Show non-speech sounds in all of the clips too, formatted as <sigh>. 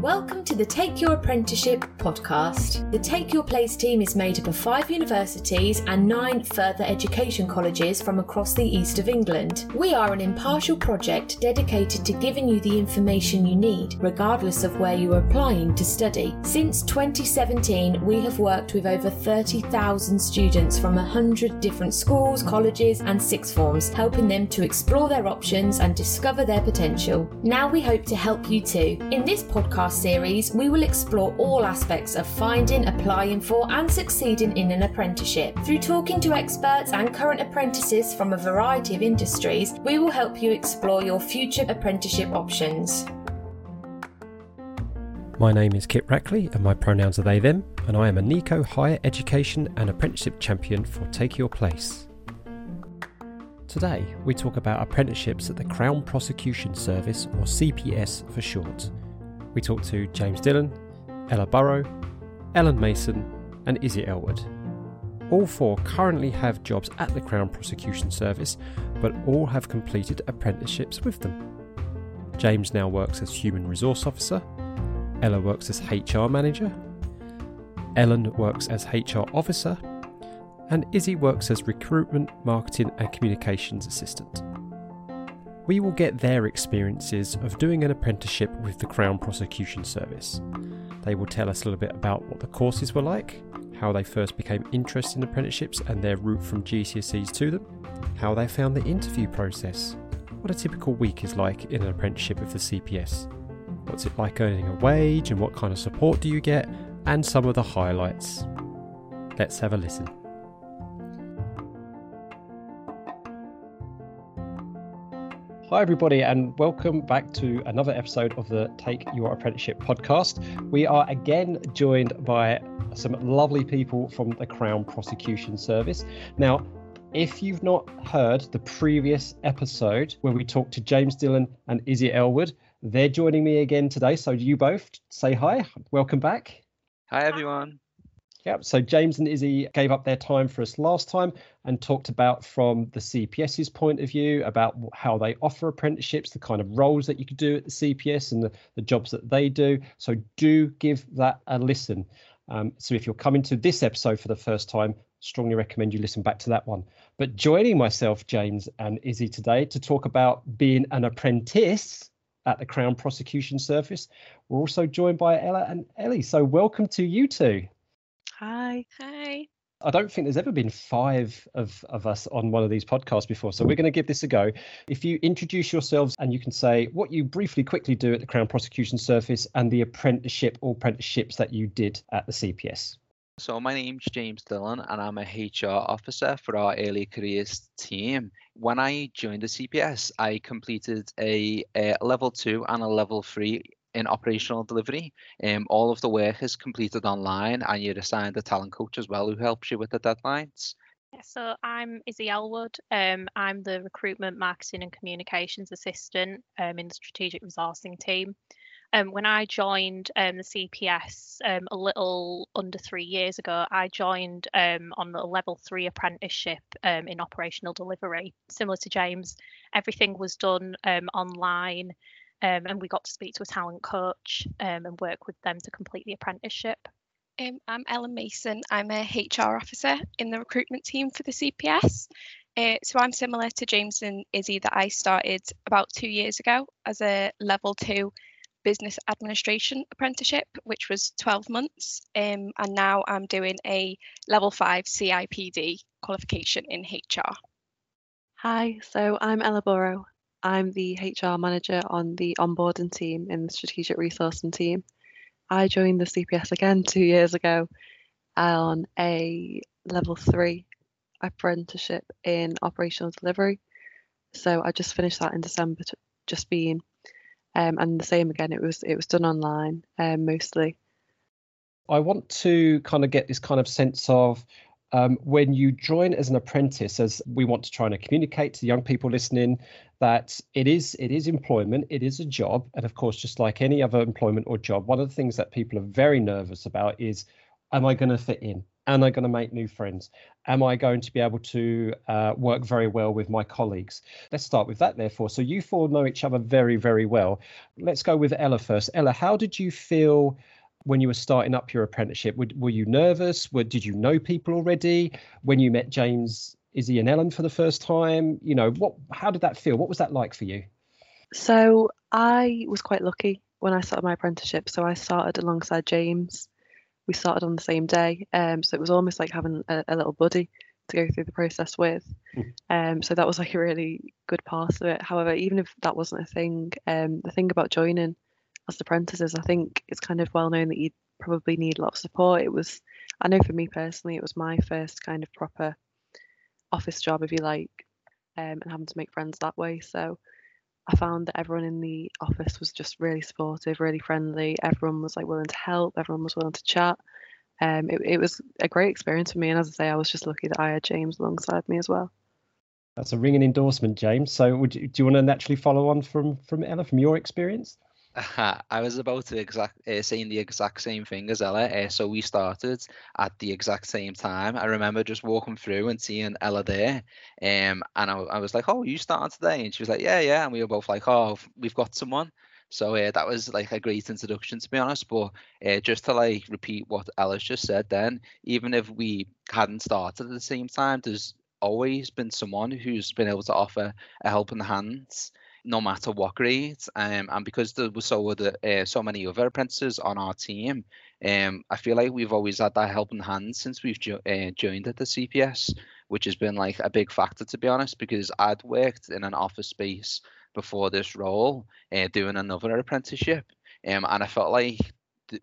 Welcome to the Take Your Apprenticeship podcast. The Take Your Place team is made up of five universities and nine further education colleges from across the east of England. We are an impartial project dedicated to giving you the information you need, regardless of where you are applying to study. Since 2017, we have worked with over 30,000 students from 100 different schools, colleges, and sixth forms, helping them to explore their options and discover their potential. Now we hope to help you too. In this podcast series, we will explore all aspects of finding, applying for, and succeeding in an apprenticeship. Through talking to experts and current apprentices from a variety of industries, we will help you explore your future apprenticeship options. My name is Kit Rackley and my pronouns are they them, and I am a NICO Higher Education and Apprenticeship Champion for Take Your Place. Today, we talk about apprenticeships at the Crown Prosecution Service, or CPS for short. We talked to James Dillon, Ella Burrow, Ellen Mason, and Izzy Elwood. All four currently have jobs at the Crown Prosecution Service, but all have completed apprenticeships with them. James now works as Human Resource Officer, Ella works as HR Manager, Ellen works as HR Officer, and Izzy works as Recruitment, Marketing and Communications Assistant we will get their experiences of doing an apprenticeship with the Crown Prosecution Service. They will tell us a little bit about what the courses were like, how they first became interested in apprenticeships and their route from GCSEs to them, how they found the interview process, what a typical week is like in an apprenticeship with the CPS, what's it like earning a wage and what kind of support do you get, and some of the highlights. Let's have a listen. Hi, everybody, and welcome back to another episode of the Take Your Apprenticeship podcast. We are again joined by some lovely people from the Crown Prosecution Service. Now, if you've not heard the previous episode where we talked to James Dillon and Izzy Elwood, they're joining me again today. So, you both say hi. Welcome back. Hi, everyone. Yep. So James and Izzy gave up their time for us last time and talked about from the CPS's point of view about how they offer apprenticeships, the kind of roles that you could do at the CPS and the, the jobs that they do. So do give that a listen. Um, so if you're coming to this episode for the first time, strongly recommend you listen back to that one. But joining myself, James and Izzy today to talk about being an apprentice at the Crown Prosecution Service, we're also joined by Ella and Ellie. So welcome to you two. Hi. Hi. I don't think there's ever been five of, of us on one of these podcasts before. So we're going to give this a go. If you introduce yourselves and you can say what you briefly quickly do at the Crown Prosecution Service and the apprenticeship or apprenticeships that you did at the CPS. So my name's James Dillon and I'm a HR officer for our early careers team. When I joined the CPS, I completed a, a level two and a level three in operational delivery. Um, all of the work is completed online and you're assigned a talent coach as well who helps you with the deadlines. Yeah, so I'm Izzy Elwood. Um, I'm the recruitment, marketing, and communications assistant um, in the strategic resourcing team. Um, when I joined um, the CPS um, a little under three years ago, I joined um, on the level three apprenticeship um, in operational delivery. Similar to James, everything was done um, online um, and we got to speak to a talent coach um, and work with them to complete the apprenticeship. Um, I'm Ellen Mason. I'm a HR officer in the recruitment team for the CPS. Uh, so I'm similar to James and Izzy that I started about two years ago as a level two business administration apprenticeship, which was 12 months. Um, and now I'm doing a level five CIPD qualification in HR. Hi, so I'm Ella Burrow. I'm the HR manager on the onboarding team in the strategic resourcing team. I joined the CPS again <laughs> two years ago on a level three apprenticeship in operational delivery. So I just finished that in December, just being, um, and the same again. It was it was done online um, mostly. I want to kind of get this kind of sense of um, when you join as an apprentice, as we want to try and communicate to young people listening, that it is it is employment, it is a job, and of course, just like any other employment or job, one of the things that people are very nervous about is, am I going to fit in? Am I going to make new friends? Am I going to be able to uh, work very well with my colleagues? Let's start with that, therefore. So, you four know each other very, very well. Let's go with Ella first. Ella, how did you feel when you were starting up your apprenticeship? Were, were you nervous? Were, did you know people already? When you met James, Izzy, and Ellen for the first time, you know, what? How did that feel? What was that like for you? So I was quite lucky when I started my apprenticeship. So I started alongside James. We started on the same day, um, so it was almost like having a, a little buddy to go through the process with. Hmm. Um, so that was like a really good part of it. However, even if that wasn't a thing, um, the thing about joining as apprentices, I think it's kind of well known that you probably need a lot of support. It was, I know for me personally, it was my first kind of proper office job, if you like, um, and having to make friends that way. So I found that everyone in the office was just really supportive, really friendly. Everyone was like willing to help. Everyone was willing to chat. Um, it, it was a great experience for me. And as I say, I was just lucky that I had James alongside me as well. That's a ringing endorsement, James. So, would you, do you want to naturally follow on from from Ella from your experience? <laughs> I was about to exact uh, saying the exact same thing as Ella. Uh, so we started at the exact same time. I remember just walking through and seeing Ella there, um, and I, I was like, "Oh, you started today?" And she was like, "Yeah, yeah." And we were both like, "Oh, we've got someone." So uh, that was like a great introduction, to be honest. But uh, just to like repeat what Ella's just said, then even if we hadn't started at the same time, there's always been someone who's been able to offer a helping hand no matter what grade. Um, and because there was so other, uh, so many other apprentices on our team, um, I feel like we've always had that helping hand since we've jo- uh, joined at the CPS, which has been like a big factor to be honest. Because I'd worked in an office space before this role, uh, doing another apprenticeship, um, and I felt like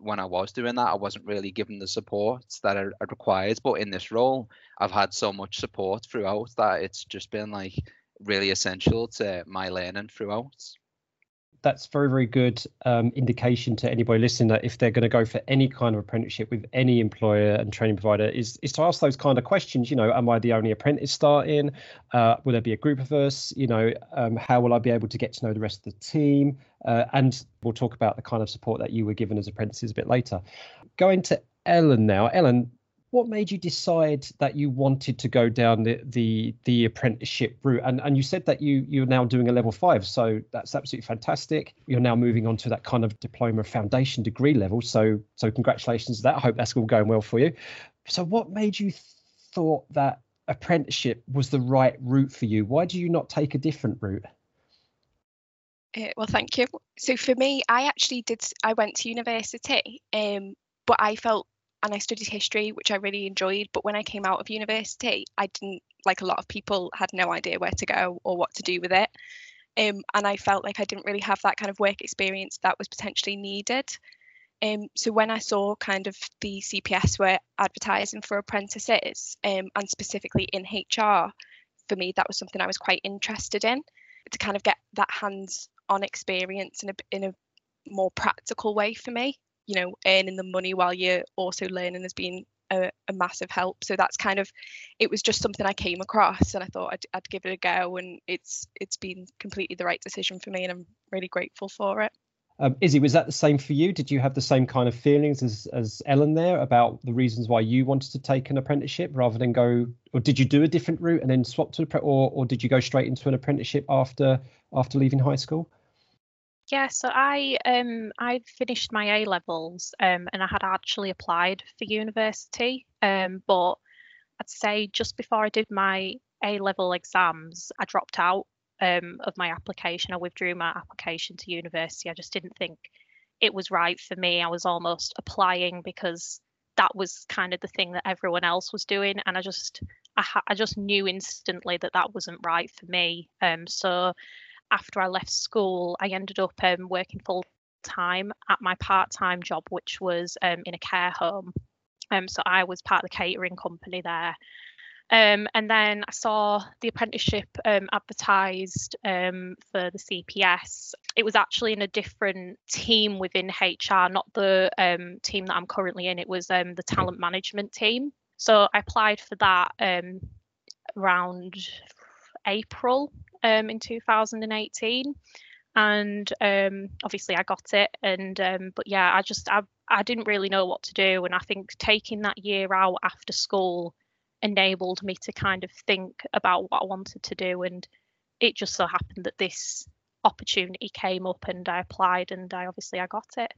when I was doing that, I wasn't really given the support that I, I required. But in this role, I've had so much support throughout that it's just been like really essential to my learning throughout. That's very, very good um, indication to anybody listening that if they're going to go for any kind of apprenticeship with any employer and training provider, is is to ask those kind of questions. You know, am I the only apprentice starting? Uh, will there be a group of us? You know, um, how will I be able to get to know the rest of the team? Uh, and we'll talk about the kind of support that you were given as apprentices a bit later. Going to Ellen now. Ellen, what made you decide that you wanted to go down the the, the apprenticeship route? And and you said that you you're now doing a level five so that's absolutely fantastic. You're now moving on to that kind of diploma foundation degree level so so congratulations to that. I hope that's all going well for you. So what made you th- thought that apprenticeship was the right route for you? Why do you not take a different route? Uh, well thank you. So for me i actually did i went to university um but i felt and I studied history, which I really enjoyed. But when I came out of university, I didn't, like a lot of people, had no idea where to go or what to do with it. Um, and I felt like I didn't really have that kind of work experience that was potentially needed. Um, so when I saw kind of the CPS were advertising for apprentices, um, and specifically in HR, for me that was something I was quite interested in to kind of get that hands-on experience in a in a more practical way for me you know earning the money while you're also learning has been a, a, massive help so that's kind of it was just something i came across and i thought I'd, I'd give it a go and it's it's been completely the right decision for me and i'm really grateful for it um, Izzy, was that the same for you? Did you have the same kind of feelings as as Ellen there about the reasons why you wanted to take an apprenticeship rather than go, or did you do a different route and then swap to the or or did you go straight into an apprenticeship after after leaving high school? Yeah, so I um I finished my A levels um and I had actually applied for university um but I'd say just before I did my A level exams I dropped out um of my application. I withdrew my application to university. I just didn't think it was right for me. I was almost applying because that was kind of the thing that everyone else was doing and I just I, ha- I just knew instantly that that wasn't right for me. Um so after I left school, I ended up um, working full time at my part time job, which was um, in a care home. Um, so I was part of the catering company there. Um, and then I saw the apprenticeship um, advertised um, for the CPS. It was actually in a different team within HR, not the um, team that I'm currently in. It was um, the talent management team. So I applied for that um, around April um, in 2018. and um, obviously I got it. And um, but yeah, I just I I didn't really know what to do, and I think taking that year out after school enabled me to kind of think about what I wanted to do, and it just so happened that this opportunity came up, and I applied, and I obviously I got it.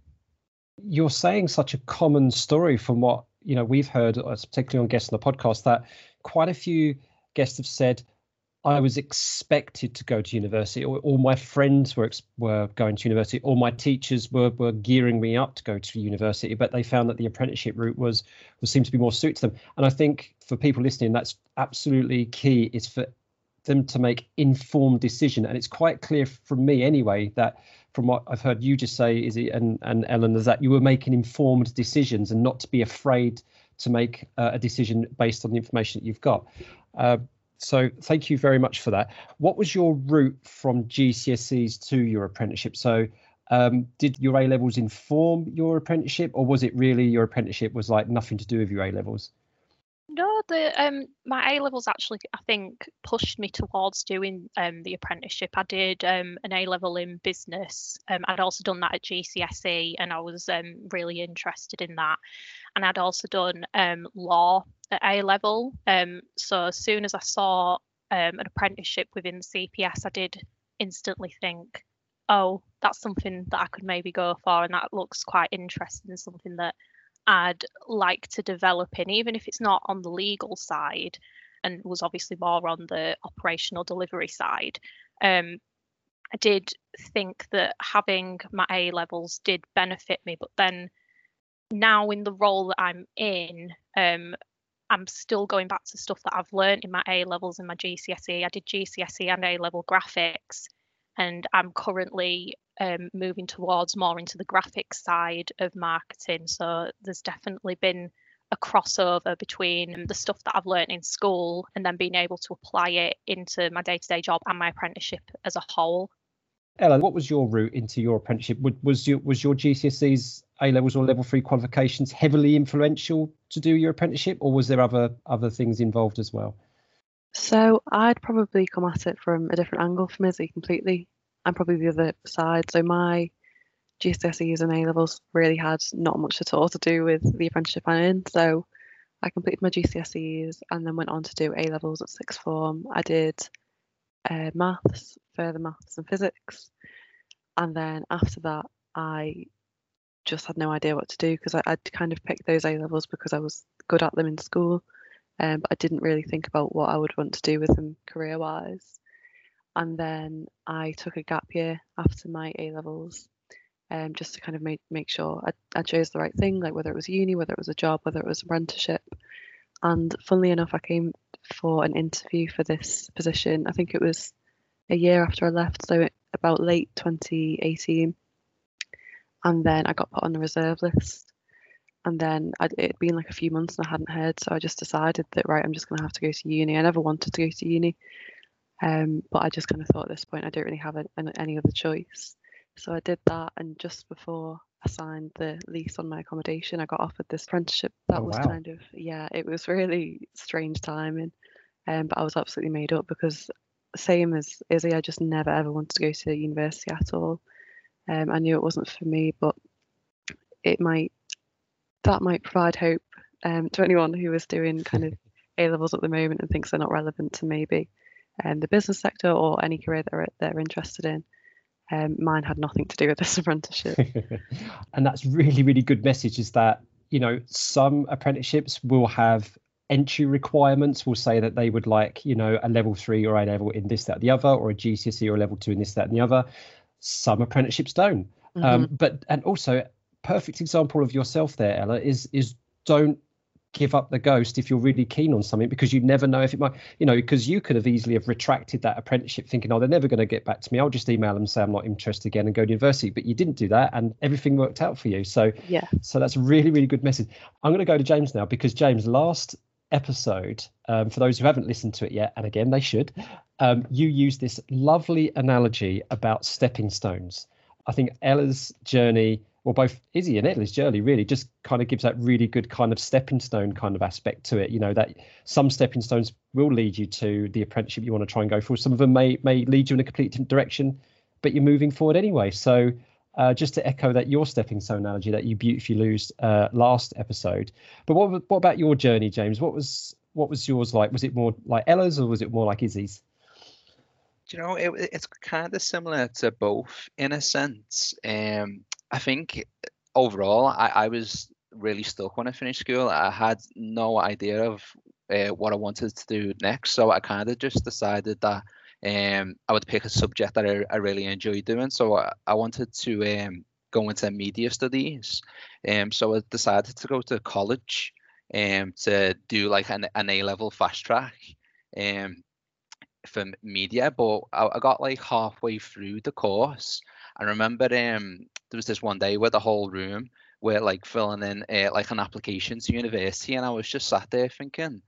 You're saying such a common story from what you know we've heard, uh, particularly on guests on the podcast, that quite a few guests have said I was expected to go to university, or all my friends were were going to university, or my teachers were were gearing me up to go to university. But they found that the apprenticeship route was was seemed to be more suited to them. And I think for people listening, that's absolutely key. Is for them to make informed decision. And it's quite clear from me anyway that from what I've heard you just say, Izzy and and Ellen, is that you were making informed decisions and not to be afraid to make uh, a decision based on the information that you've got. Uh, so thank you very much for that. What was your route from GCSEs to your apprenticeship? So um, did your A levels inform your apprenticeship, or was it really your apprenticeship was like nothing to do with your A levels? No, the um my A levels actually I think pushed me towards doing um the apprenticeship. I did um an A level in business. Um, I'd also done that at GCSE, and I was um really interested in that. And I'd also done um law at A level. Um, so as soon as I saw um an apprenticeship within CPS, I did instantly think, oh, that's something that I could maybe go for, and that looks quite interesting, something that I'd like to develop in, even if it's not on the legal side and was obviously more on the operational delivery side. Um, I did think that having my A levels did benefit me, but then now in the role that I'm in, um, I'm still going back to stuff that I've learned in my A levels and my GCSE. I did GCSE and A level graphics, and I'm currently um, moving towards more into the graphic side of marketing. So there's definitely been a crossover between the stuff that I've learned in school and then being able to apply it into my day-to-day job and my apprenticeship as a whole. Ella, what was your route into your apprenticeship? Was your was your GCSEs A levels or level three qualifications heavily influential to do your apprenticeship, or was there other other things involved as well? So I'd probably come at it from a different angle from Izzy completely. I'm probably the other side. So my GCSEs and A levels really had not much at all to do with the apprenticeship I'm in. So I completed my GCSEs and then went on to do A levels at sixth form. I did uh, maths, further maths and physics, and then after that, I just had no idea what to do because I'd kind of picked those A levels because I was good at them in school, um, but I didn't really think about what I would want to do with them career wise and then I took a gap year after my A levels, um, just to kind of make make sure I, I chose the right thing, like whether it was uni, whether it was a job, whether it was apprenticeship. And funnily enough, I came for an interview for this position. I think it was a year after I left, so about late 2018. And then I got put on the reserve list. And then I'd, it'd been like a few months and I hadn't heard, so I just decided that right, I'm just going to have to go to uni. I never wanted to go to uni, um, but I just kind of thought at this point I don't really have a, any other choice. So I did that, and just before I signed the lease on my accommodation, I got offered this apprenticeship. That oh, was wow. kind of yeah, it was really strange timing, um, but I was absolutely made up because same as Izzy, I just never ever wanted to go to university at all. Um, I knew it wasn't for me, but it might that might provide hope um, to anyone who is doing kind of <laughs> A levels at the moment and thinks they're not relevant to maybe um, the business sector or any career that they're, they're interested in. Um, mine had nothing to do with this <laughs> apprenticeship. <laughs> and that's really, really good message is that, you know, some apprenticeships will have entry requirements will say that they would like, you know, a level three or a level in this, that, the other, or a GCSE or a level two in this, that, and the other. Some apprenticeships don't. Um, mm-hmm. Um, but and also perfect example of yourself there, Ella, is is don't give up the ghost if you're really keen on something because you never know if it might you know because you could have easily have retracted that apprenticeship thinking oh they're never going to get back to me i'll just email them and say i'm not interested again and go to university but you didn't do that and everything worked out for you so yeah so that's a really really good message i'm going to go to james now because james last episode um, for those who haven't listened to it yet and again they should um, you use this lovely analogy about stepping stones i think ella's journey or both Izzy and Ella's journey really just kind of gives that really good kind of stepping stone kind of aspect to it. You know that some stepping stones will lead you to the apprenticeship you want to try and go for. Some of them may may lead you in a completely different direction, but you're moving forward anyway. So uh, just to echo that your stepping stone analogy that you beautifully lose uh, last episode. But what what about your journey, James? What was what was yours like? Was it more like Ella's or was it more like Izzy's? Do you know, it, it's kind of similar to both in a sense. Um, I think overall, I, I was really stuck when I finished school. I had no idea of uh, what I wanted to do next, so I kind of just decided that um, I would pick a subject that I, I really enjoyed doing. So I, I wanted to um, go into media studies. Um, so I decided to go to college um, to do like an, an A level fast track um, for media. But I, I got like halfway through the course. I remember um, there was this one day where the whole room were like filling in uh, like an application to university, and I was just sat there thinking,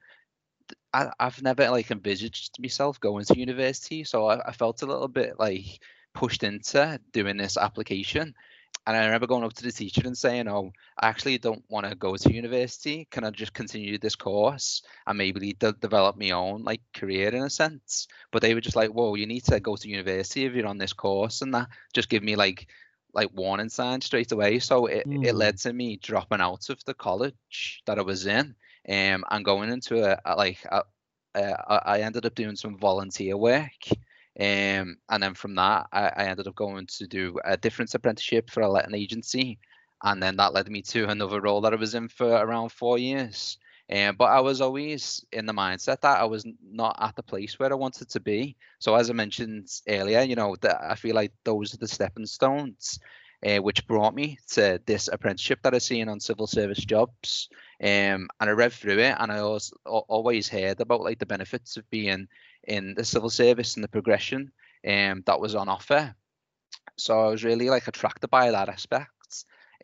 I, have never like envisaged myself going to university, so I, I, felt a little bit like pushed into doing this application. And I remember going up to the teacher and saying, "Oh, I actually don't want to go to university. Can I just continue this course and maybe de- develop my own like career in a sense?" But they were just like, "Whoa, you need to go to university if you're on this course," and that just give me like like warning signs straight away. So it, mm. it led to me dropping out of the college that I was in um, and going into a like I ended up doing some volunteer work. Um, and then from that, I, I ended up going to do a different apprenticeship for a letting agency. And then that led me to another role that I was in for around four years. Um, but I was always in the mindset that I was not at the place where I wanted to be. So as I mentioned earlier, you know, that I feel like those are the stepping stones uh, which brought me to this apprenticeship that I seen on civil service jobs. Um, and I read through it, and I always always heard about like the benefits of being in the civil service and the progression um, that was on offer. So I was really like attracted by that aspect.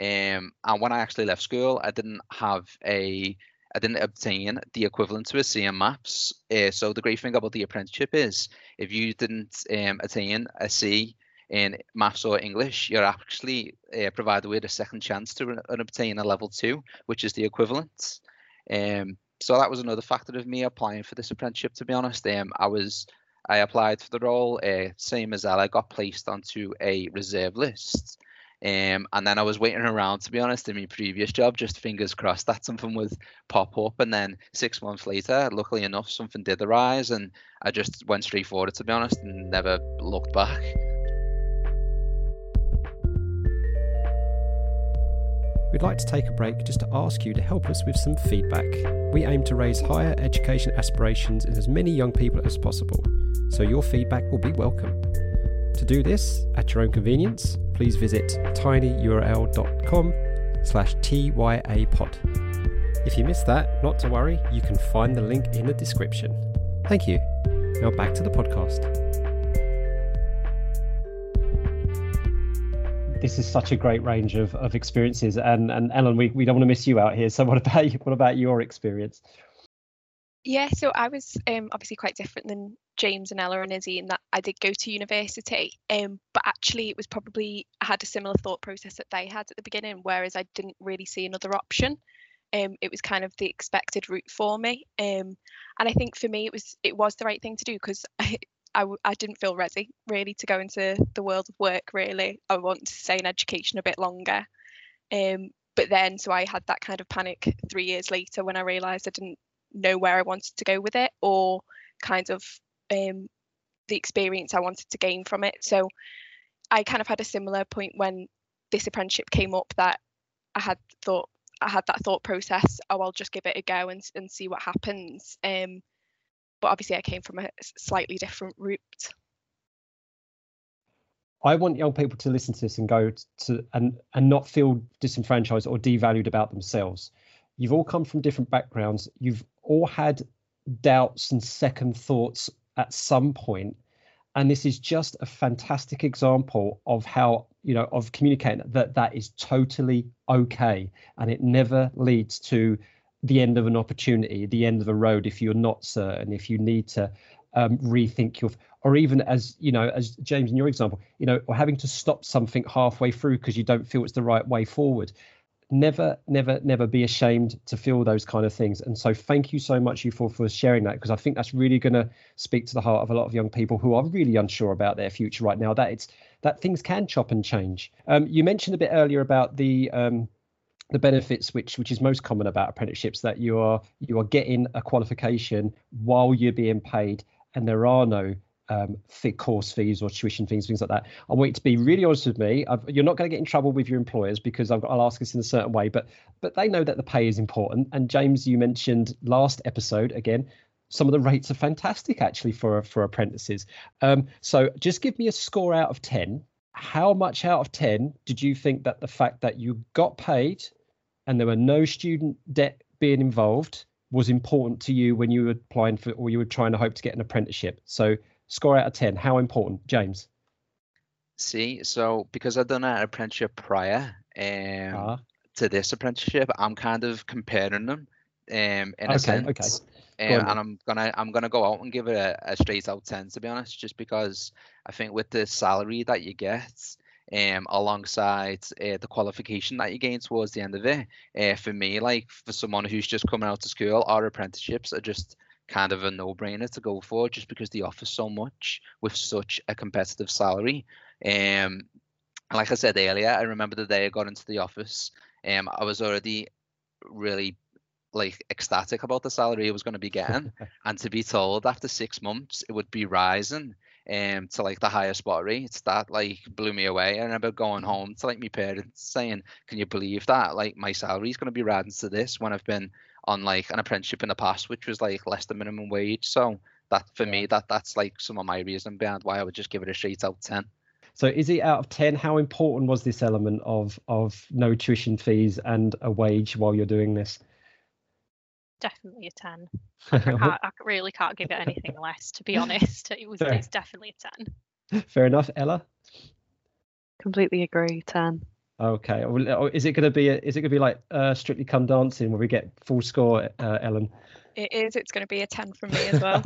Um, and when I actually left school, I didn't have a I didn't obtain the equivalent to a maths. Uh, so the great thing about the apprenticeship is if you didn't um, attain a C in maths or English, you're actually uh, provided with a second chance to re- obtain a level two, which is the equivalent. Um, so that was another factor of me applying for this apprenticeship. To be honest, um, I was I applied for the role, uh, same as I got placed onto a reserve list. Um, and then I was waiting around, to be honest, in my previous job, just fingers crossed that something would pop up. And then six months later, luckily enough, something did arise, and I just went straight forward, to be honest, and never looked back. We'd like to take a break just to ask you to help us with some feedback. We aim to raise higher education aspirations in as many young people as possible, so your feedback will be welcome. To do this at your own convenience, please visit tinyurl.com slash tyapod. If you missed that, not to worry, you can find the link in the description. Thank you. Now back to the podcast. This is such a great range of, of experiences. And and Ellen, we, we don't want to miss you out here. So what about you? What about your experience? Yeah, so I was um, obviously quite different than James and Ella and Izzy in that I did go to university, um, but actually it was probably I had a similar thought process that they had at the beginning, whereas I didn't really see another option. Um, it was kind of the expected route for me, um, and I think for me it was it was the right thing to do because <laughs> I w- I didn't feel ready really to go into the world of work really. I wanted to stay in education a bit longer. Um, but then so i had that kind of panic three years later when i realized i didn't know where i wanted to go with it or kind of um, the experience i wanted to gain from it. So i kind of had a similar point when this apprenticeship came up that i had thought i had that thought process oh i'll just give it a go and, and see what happens. Um, but obviously I came from a slightly different route. I want young people to listen to this and go to and and not feel disenfranchised or devalued about themselves. You've all come from different backgrounds. You've all had doubts and second thoughts at some point, and this is just a fantastic example of how you know of communicating that that is totally okay, and it never leads to the end of an opportunity, the end of a road if you're not certain, if you need to um, rethink your, or even as you know, as James in your example, you know, or having to stop something halfway through because you don't feel it's the right way forward. Never, never, never be ashamed to feel those kind of things. And so, thank you so much, you for for sharing that because I think that's really going to speak to the heart of a lot of young people who are really unsure about their future right now. That it's that things can chop and change. Um, you mentioned a bit earlier about the um, the benefits which which is most common about apprenticeships that you are you are getting a qualification while you're being paid and there are no um, course fees or tuition fees, things like that. I want you to be really honest with me. I've, you're not going to get in trouble with your employers because I've got, I'll ask this in a certain way, but but they know that the pay is important. And James, you mentioned last episode again, some of the rates are fantastic actually for for apprentices. Um, so just give me a score out of ten. How much out of ten did you think that the fact that you got paid and there were no student debt being involved was important to you when you were applying for or you were trying to hope to get an apprenticeship? So score out of 10 how important? James? See so because i've done an apprenticeship prior um, uh to this apprenticeship i'm kind of comparing them um in a okay, sense. Okay um, and i'm gonna i'm gonna go out and give it a, a straight out 10 to be honest just because i think with the salary that you get um, alongside uh, the qualification that you gain towards the end of it. Uh, for me, like for someone who's just coming out of school, our apprenticeships are just kind of a no-brainer to go for just because they offer so much with such a competitive salary. Um, like I said earlier, I remember the day I got into the office. Um, I was already really like ecstatic about the salary I was going to be getting, <laughs> and to be told after six months it would be rising um to like the higher spot rates that like blew me away. I remember going home to like my parents saying, "Can you believe that? Like my salary is going to be rising to this when I've been on like an apprenticeship in the past, which was like less than minimum wage. So that for yeah. me, that that's like some of my reason behind why I would just give it a straight out of ten. So is it out of ten? How important was this element of of no tuition fees and a wage while you're doing this? Definitely a ten. <laughs> I, can't, I really can't give it anything <laughs> less, to be honest. It was it's definitely a ten. Fair enough, Ella. Completely agree. Ten. Okay. Oh, is it going to be? A, is it going to be like uh, Strictly Come Dancing, where we get full score, uh, Ellen? It is. It's going to be a ten from me as well.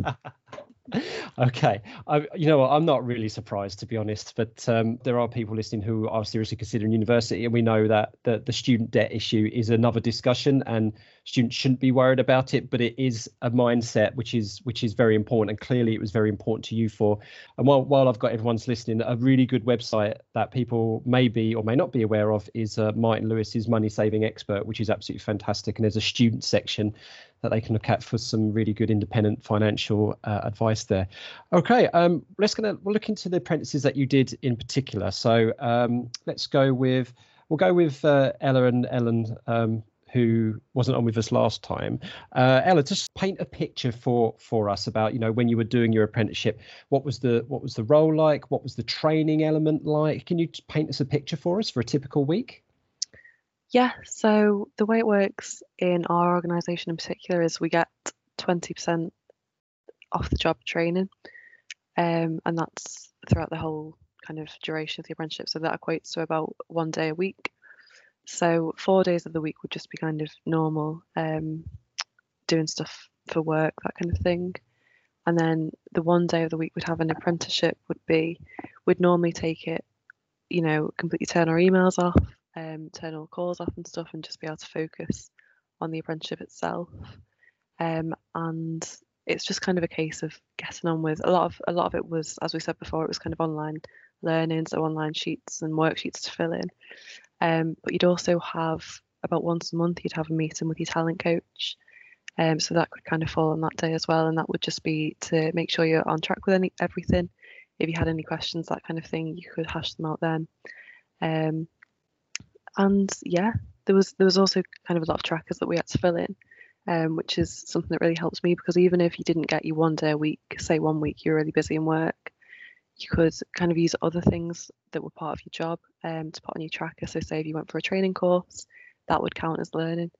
<laughs> okay, I, you know what? I'm not really surprised to be honest, but um, there are people listening who are seriously considering university, and we know that the, the student debt issue is another discussion, and students shouldn't be worried about it. But it is a mindset which is which is very important, and clearly it was very important to you for. And while while I've got everyone's listening, a really good website that people may be or may not be aware of is uh, Martin Lewis's Money Saving Expert, which is absolutely fantastic, and there's a student section that they can look at for some really good independent financial uh, advice there. Okay, um, let's gonna we'll look into the apprentices that you did in particular. So um, let's go with we'll go with uh, Ella and Ellen. Um, who wasn't on with us last time. Uh, Ella, just paint a picture for for us about you know when you were doing your apprenticeship. What was the what was the role like? What was the training element like? Can you paint us a picture for us for a typical week? Yeah, so the way it works in our organisation in particular is we get 20% off the job training, um, and that's throughout the whole kind of duration of the apprenticeship. So that equates to about one day a week. So four days of the week would just be kind of normal, um, doing stuff for work, that kind of thing. And then the one day of the week we'd have an apprenticeship would be, we'd normally take it, you know, completely turn our emails off, um, turn all calls off and stuff and just be able to focus on the apprenticeship itself. Um, and it's just kind of a case of getting on with a lot of a lot of it was as we said before it was kind of online learning so online sheets and worksheets to fill in um, but you'd also have about once a month you'd have a meeting with your talent coach. Um, so that could kind of fall on that day as well and that would just be to make sure you're on track with any everything. If you had any questions that kind of thing you could hash them out then. Um, and yeah, there was there was also kind of a lot of trackers that we had to fill in, um, which is something that really helps me because even if you didn't get you one day a week, say one week you're really busy in work, you could kind of use other things that were part of your job um, to put on your tracker. So say if you went for a training course, that would count as learning.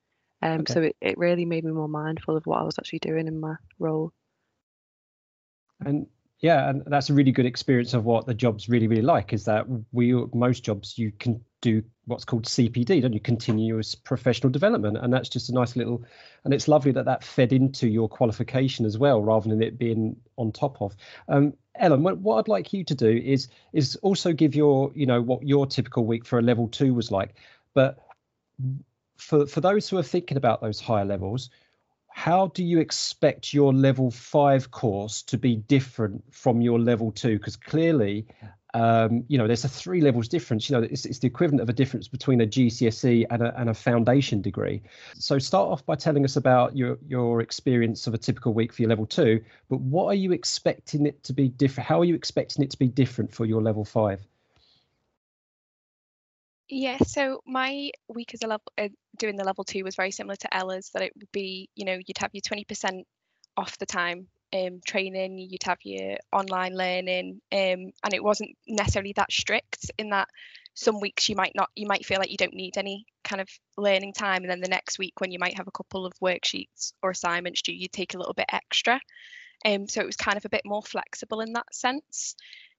Um, okay. So it, it really made me more mindful of what I was actually doing in my role. And yeah, and that's a really good experience of what the job's really, really like. Is that we most jobs you can do what's called CPD, don't you? Continuous professional development, and that's just a nice little, and it's lovely that that fed into your qualification as well, rather than it being on top of. Um, Ellen, what I'd like you to do is is also give your, you know, what your typical week for a level two was like, but for for those who are thinking about those higher levels, how do you expect your level five course to be different from your level two? Because clearly, um, you know, there's a three levels difference. You know, it's, it's the equivalent of a difference between a GCSE and a, and a foundation degree. So start off by telling us about your your experience of a typical week for your level two. But what are you expecting it to be different? How are you expecting it to be different for your level five? Yeah, so my week as a level uh, doing the level two was very similar to Ella's. That it would be, you know, you'd have your twenty percent off the time um, training, you'd have your online learning, um, and it wasn't necessarily that strict in that some weeks you might not, you might feel like you don't need any kind of learning time, and then the next week when you might have a couple of worksheets or assignments due, you take a little bit extra. Um, so it was kind of a bit more flexible in that sense.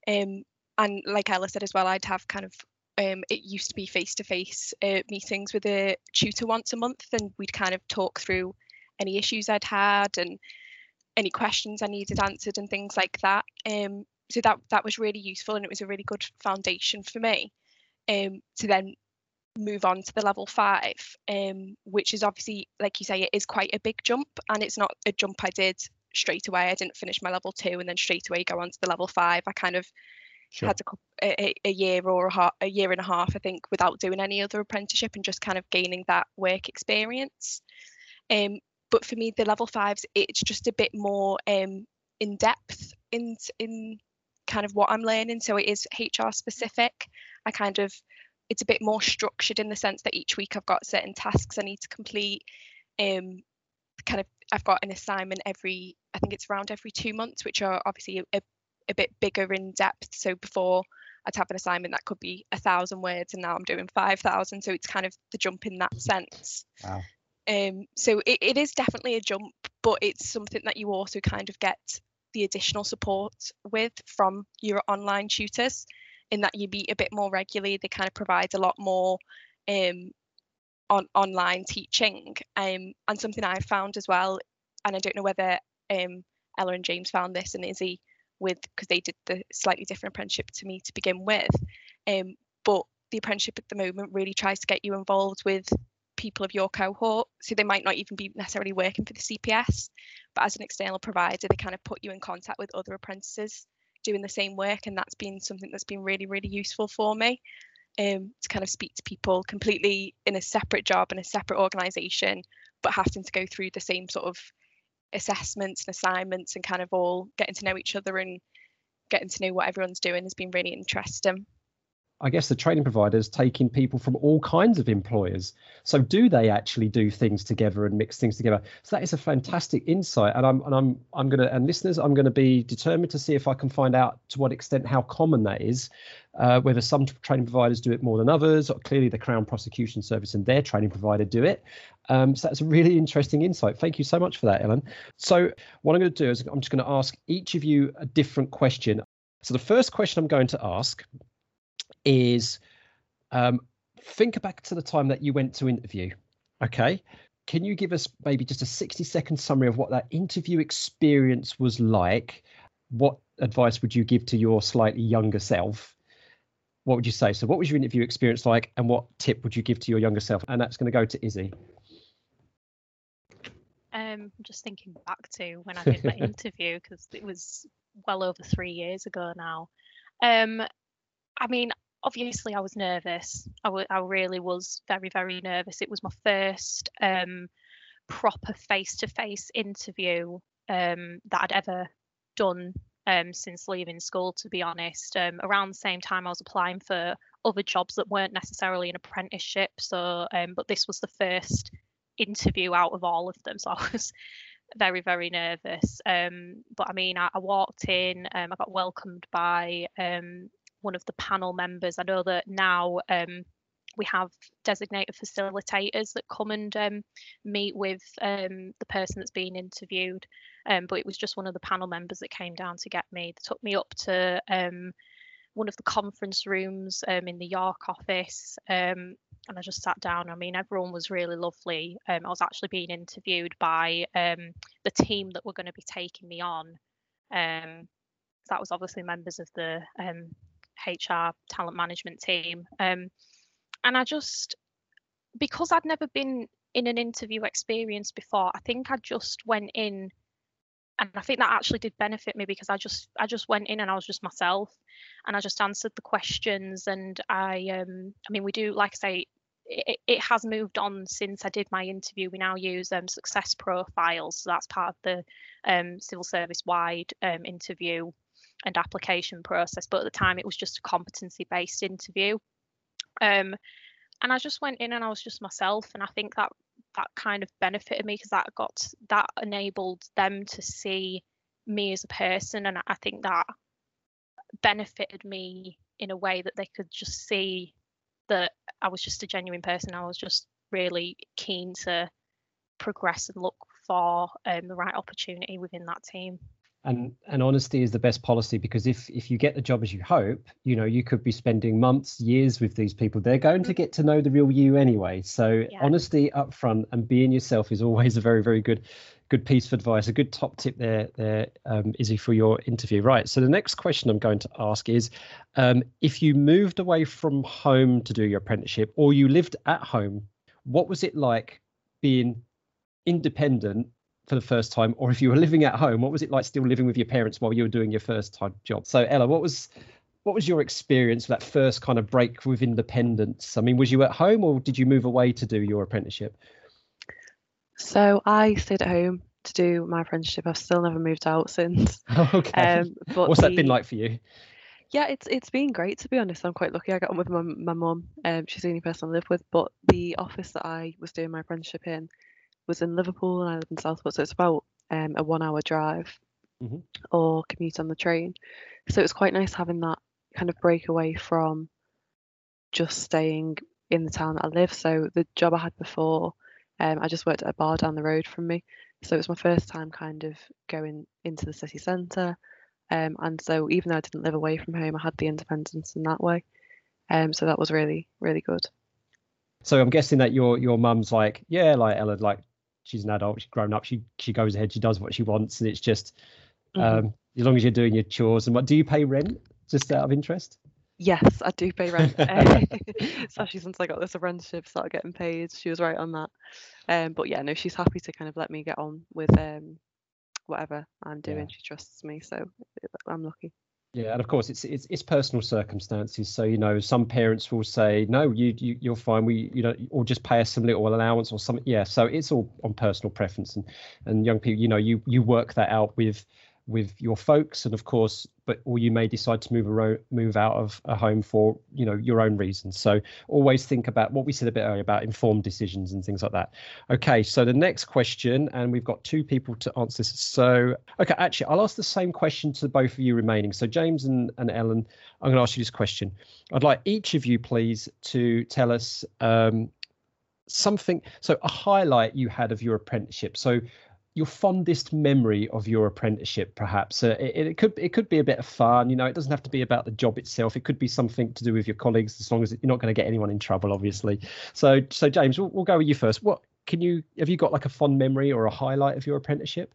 Um, and like Ella said as well, I'd have kind of um, it used to be face-to-face uh, meetings with a tutor once a month, and we'd kind of talk through any issues I'd had and any questions I needed answered and things like that. Um, so that that was really useful and it was a really good foundation for me um, to then move on to the level five, um, which is obviously, like you say, it is quite a big jump and it's not a jump I did straight away. I didn't finish my level two and then straight away go on to the level five. I kind of sure. had a, a, a, year or a, a year and a half, I think, without doing any other apprenticeship and just kind of gaining that work experience. Um, but for me the level fives it's just a bit more um, in depth in in kind of what I'm learning so it is HR specific I kind of it's a bit more structured in the sense that each week I've got certain tasks I need to complete um kind of I've got an assignment every I think it's around every two months which are obviously a, a bit bigger in depth so before I'd have an assignment that could be a thousand words and now I'm doing 5,000 so it's kind of the jump in that sense wow um, so it, it is definitely a jump, but it's something that you also kind of get the additional support with from your online tutors in that you meet a bit more regularly. They kind of provide a lot more um, on online teaching. Um, and something I've found as well, and I don't know whether um, Ella and James found this and Izzy with because they did the slightly different apprenticeship to me to begin with. Um, but the apprenticeship at the moment really tries to get you involved with people of your cohort. So they might not even be necessarily working for the CPS, but as an external provider, they kind of put you in contact with other apprentices doing the same work. And that's been something that's been really, really useful for me um, to kind of speak to people completely in a separate job and a separate organisation, but having to go through the same sort of assessments and assignments and kind of all getting to know each other and getting to know what everyone's doing has been really interesting. I guess the training providers taking people from all kinds of employers. So do they actually do things together and mix things together? So that is a fantastic insight. And I'm and I'm I'm gonna and listeners, I'm gonna be determined to see if I can find out to what extent how common that is. Uh, whether some training providers do it more than others, or clearly the Crown Prosecution Service and their training provider do it. Um, so that's a really interesting insight. Thank you so much for that, Ellen. So what I'm going to do is I'm just going to ask each of you a different question. So the first question I'm going to ask is um, think back to the time that you went to interview. Okay. Can you give us maybe just a 60 second summary of what that interview experience was like? What advice would you give to your slightly younger self? What would you say? So, what was your interview experience like, and what tip would you give to your younger self? And that's going to go to Izzy. Um, I'm just thinking back to when I did my <laughs> interview because it was well over three years ago now. Um, I mean, obviously I was nervous. I, w- I really was very, very nervous. It was my first um, proper face to face interview um, that I'd ever done um, since leaving school, to be honest. Um, around the same time, I was applying for other jobs that weren't necessarily an apprenticeship. So, um, but this was the first interview out of all of them. <laughs> So I was very, very nervous. Um, but I mean, I, I walked in, I got welcomed by one of the panel members. I know that now um, we have designated facilitators that come and um, meet with um, the person that's being interviewed. Um, but it was just one of the panel members that came down to get me. They took me up to um, one of the conference rooms um, in the York office. and I just sat down. I mean, everyone was really lovely. I was actually being interviewed by the team that were going to be taking me on. that was obviously members of the um, HR talent management team. Um, and I just, because I'd never been in an interview experience before, I think I just went in and I think that actually did benefit me because I just I just went in and I was just myself and I just answered the questions and I um I mean we do like I say it, it has moved on since I did my interview. We now use um, success profiles, so that's part of the um, civil service wide um, interview and application process. But at the time, it was just a competency based interview. Um, and I just went in and I was just myself, and I think that that kind of benefited me because that got that enabled them to see me as a person and i think that benefited me in a way that they could just see that i was just a genuine person i was just really keen to progress and look for um, the right opportunity within that team and and honesty is the best policy because if if you get the job as you hope you know you could be spending months years with these people. They're going to mm-hmm. get to know the real you anyway. So yeah. honesty up front and being yourself is always a very very good good piece of advice. A good top tip there there um, Izzy for your interview. Right. So the next question i'm going to ask is um, if you moved away from home to do your apprenticeship or you lived at home what was it like being independent for the first time, or if you were living at home, what was it like still living with your parents while you were doing your first time job? So Ella, what was what was your experience with that first kind of break with independence? I mean, was you at home or did you move away to do your apprenticeship? So I stayed at home to do my apprenticeship. I've still never moved out since. <laughs> okay. Um, but What's the, that been like for you? Yeah, it's it's been great to be honest. I'm quite lucky. I got on with my my mum. Um, she's the only person I live with. But the office that I was doing my apprenticeship in, was in Liverpool and I live in Southport, so it's about um, a one-hour drive mm-hmm. or commute on the train. So it was quite nice having that kind of break away from just staying in the town that I live. So the job I had before, um, I just worked at a bar down the road from me. So it was my first time kind of going into the city centre. Um, and so even though I didn't live away from home, I had the independence in that way. Um, so that was really, really good. So I'm guessing that your your mum's like, yeah, like Ella, like she's an adult, she's grown up, she she goes ahead, she does what she wants, and it's just mm-hmm. um, as long as you're doing your chores. And what do you pay rent? Just out of interest? Yes, I do pay rent. <laughs> <laughs> Especially since I got this apprenticeship, started getting paid. She was right on that. Um, but yeah, no, she's happy to kind of let me get on with um, whatever I'm doing. Yeah. She trusts me, so I'm lucky. Yeah, and of course it's it's it's personal circumstances. So you know, some parents will say, "No, you, you you're fine. We you know, or just pay us some little allowance or something." Yeah, so it's all on personal preference, and and young people, you know, you you work that out with with your folks and of course but or you may decide to move a move out of a home for you know your own reasons. So always think about what we said a bit earlier about informed decisions and things like that. Okay so the next question and we've got two people to answer this. So okay actually i'll ask the same question to both of you remaining. So james and, and ellen i'm going to ask you this question. I'd like each of you please to tell us um, something so a highlight you had of your apprenticeship. So your fondest memory of your apprenticeship perhaps? Uh, it, it, could it could be a bit of fun you know it doesn't have to be about the job itself. It could be something to do with your colleagues as long as you're not going to get anyone in trouble obviously. So so james we'll, we'll go with you first. What can you have you got like a fond memory or a highlight of your apprenticeship?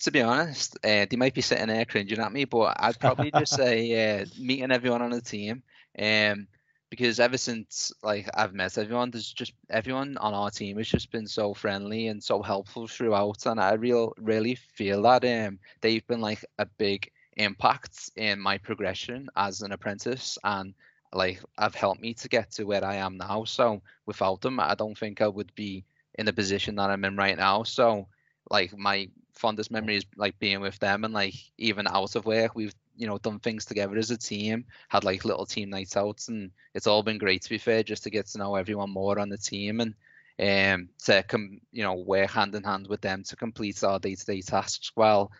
To be honest, uh, they might be sitting there cringing at me, but I'd probably just <laughs> say uh, meeting everyone on the team. Um, because ever since like I've met everyone, there's just everyone on our team has just been so friendly and so helpful throughout, and I real really feel that um they've been like a big impact in my progression as an apprentice and like have helped me to get to where I am now. So without them, I don't think I would be in the position that I'm in right now. So like my fondest memory is like being with them and like even out of work, we've you know done things together as a team had like little team nights out and it's all been great to be fair just to get to know everyone more on the team and um to come you know work hand in hand with them to complete our day-to-day tasks while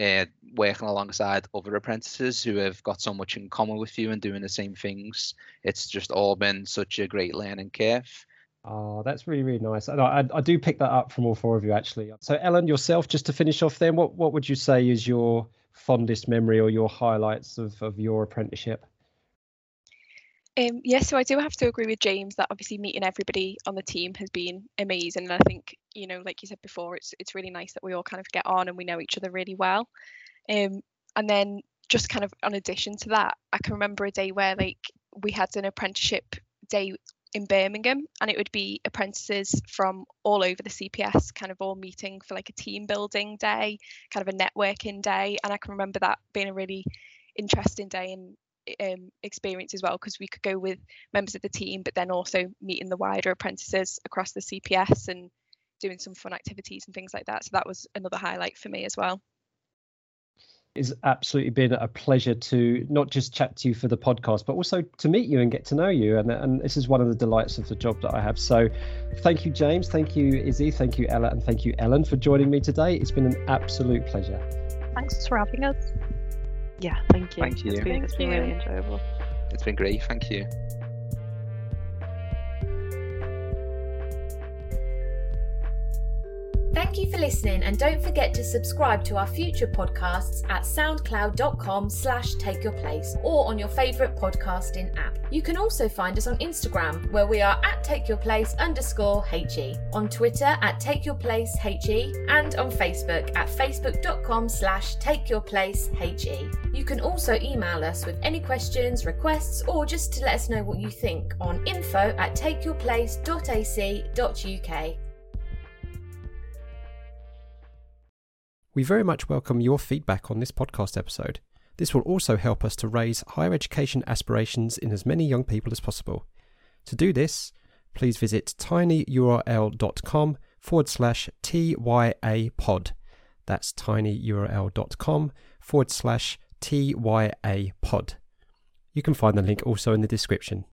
uh, working alongside other apprentices who have got so much in common with you and doing the same things it's just all been such a great learning curve Oh, that's really, really nice. I, I, I do pick that up from all four of you, actually. So, Ellen, yourself, just to finish off, then, what, what would you say is your fondest memory or your highlights of, of your apprenticeship? Um, yeah, so I do have to agree with James that obviously meeting everybody on the team has been amazing, and I think you know, like you said before, it's it's really nice that we all kind of get on and we know each other really well. Um, and then just kind of on addition to that, I can remember a day where like we had an apprenticeship day in Birmingham, and it would be apprentices from all over the CPS, kind of all meeting for like a team building day, kind of a networking day. And I can remember that being a really interesting day and um, experience as well because we could go with members of the team, but then also meeting the wider apprentices across the CPS and doing some fun activities and things like that. So that was another highlight for me as well. It's absolutely been a pleasure to not just chat to you for the podcast, but also to meet you and get to know you. And, and this is one of the delights of the job that I have. So thank you, James. Thank you, Izzy. Thank you, Ella. And thank you, Ellen, for joining me today. It's been an absolute pleasure. Thanks for having us. Yeah, thank you. Thank you. It's been, it's been really enjoyable. It's been great. Thank you. Thank you for listening and don't forget to subscribe to our future podcasts at soundcloud.com slash take your place or on your favourite podcasting app. You can also find us on Instagram where we are at take your place underscore HE, on Twitter at take your place HE and on Facebook at facebook.com slash HE. You can also email us with any questions, requests or just to let us know what you think on info at takeyourplace.ac.uk. We very much welcome your feedback on this podcast episode. This will also help us to raise higher education aspirations in as many young people as possible. To do this, please visit tinyurl.com forward slash TYA pod. That's tinyurl.com forward slash TYA pod. You can find the link also in the description.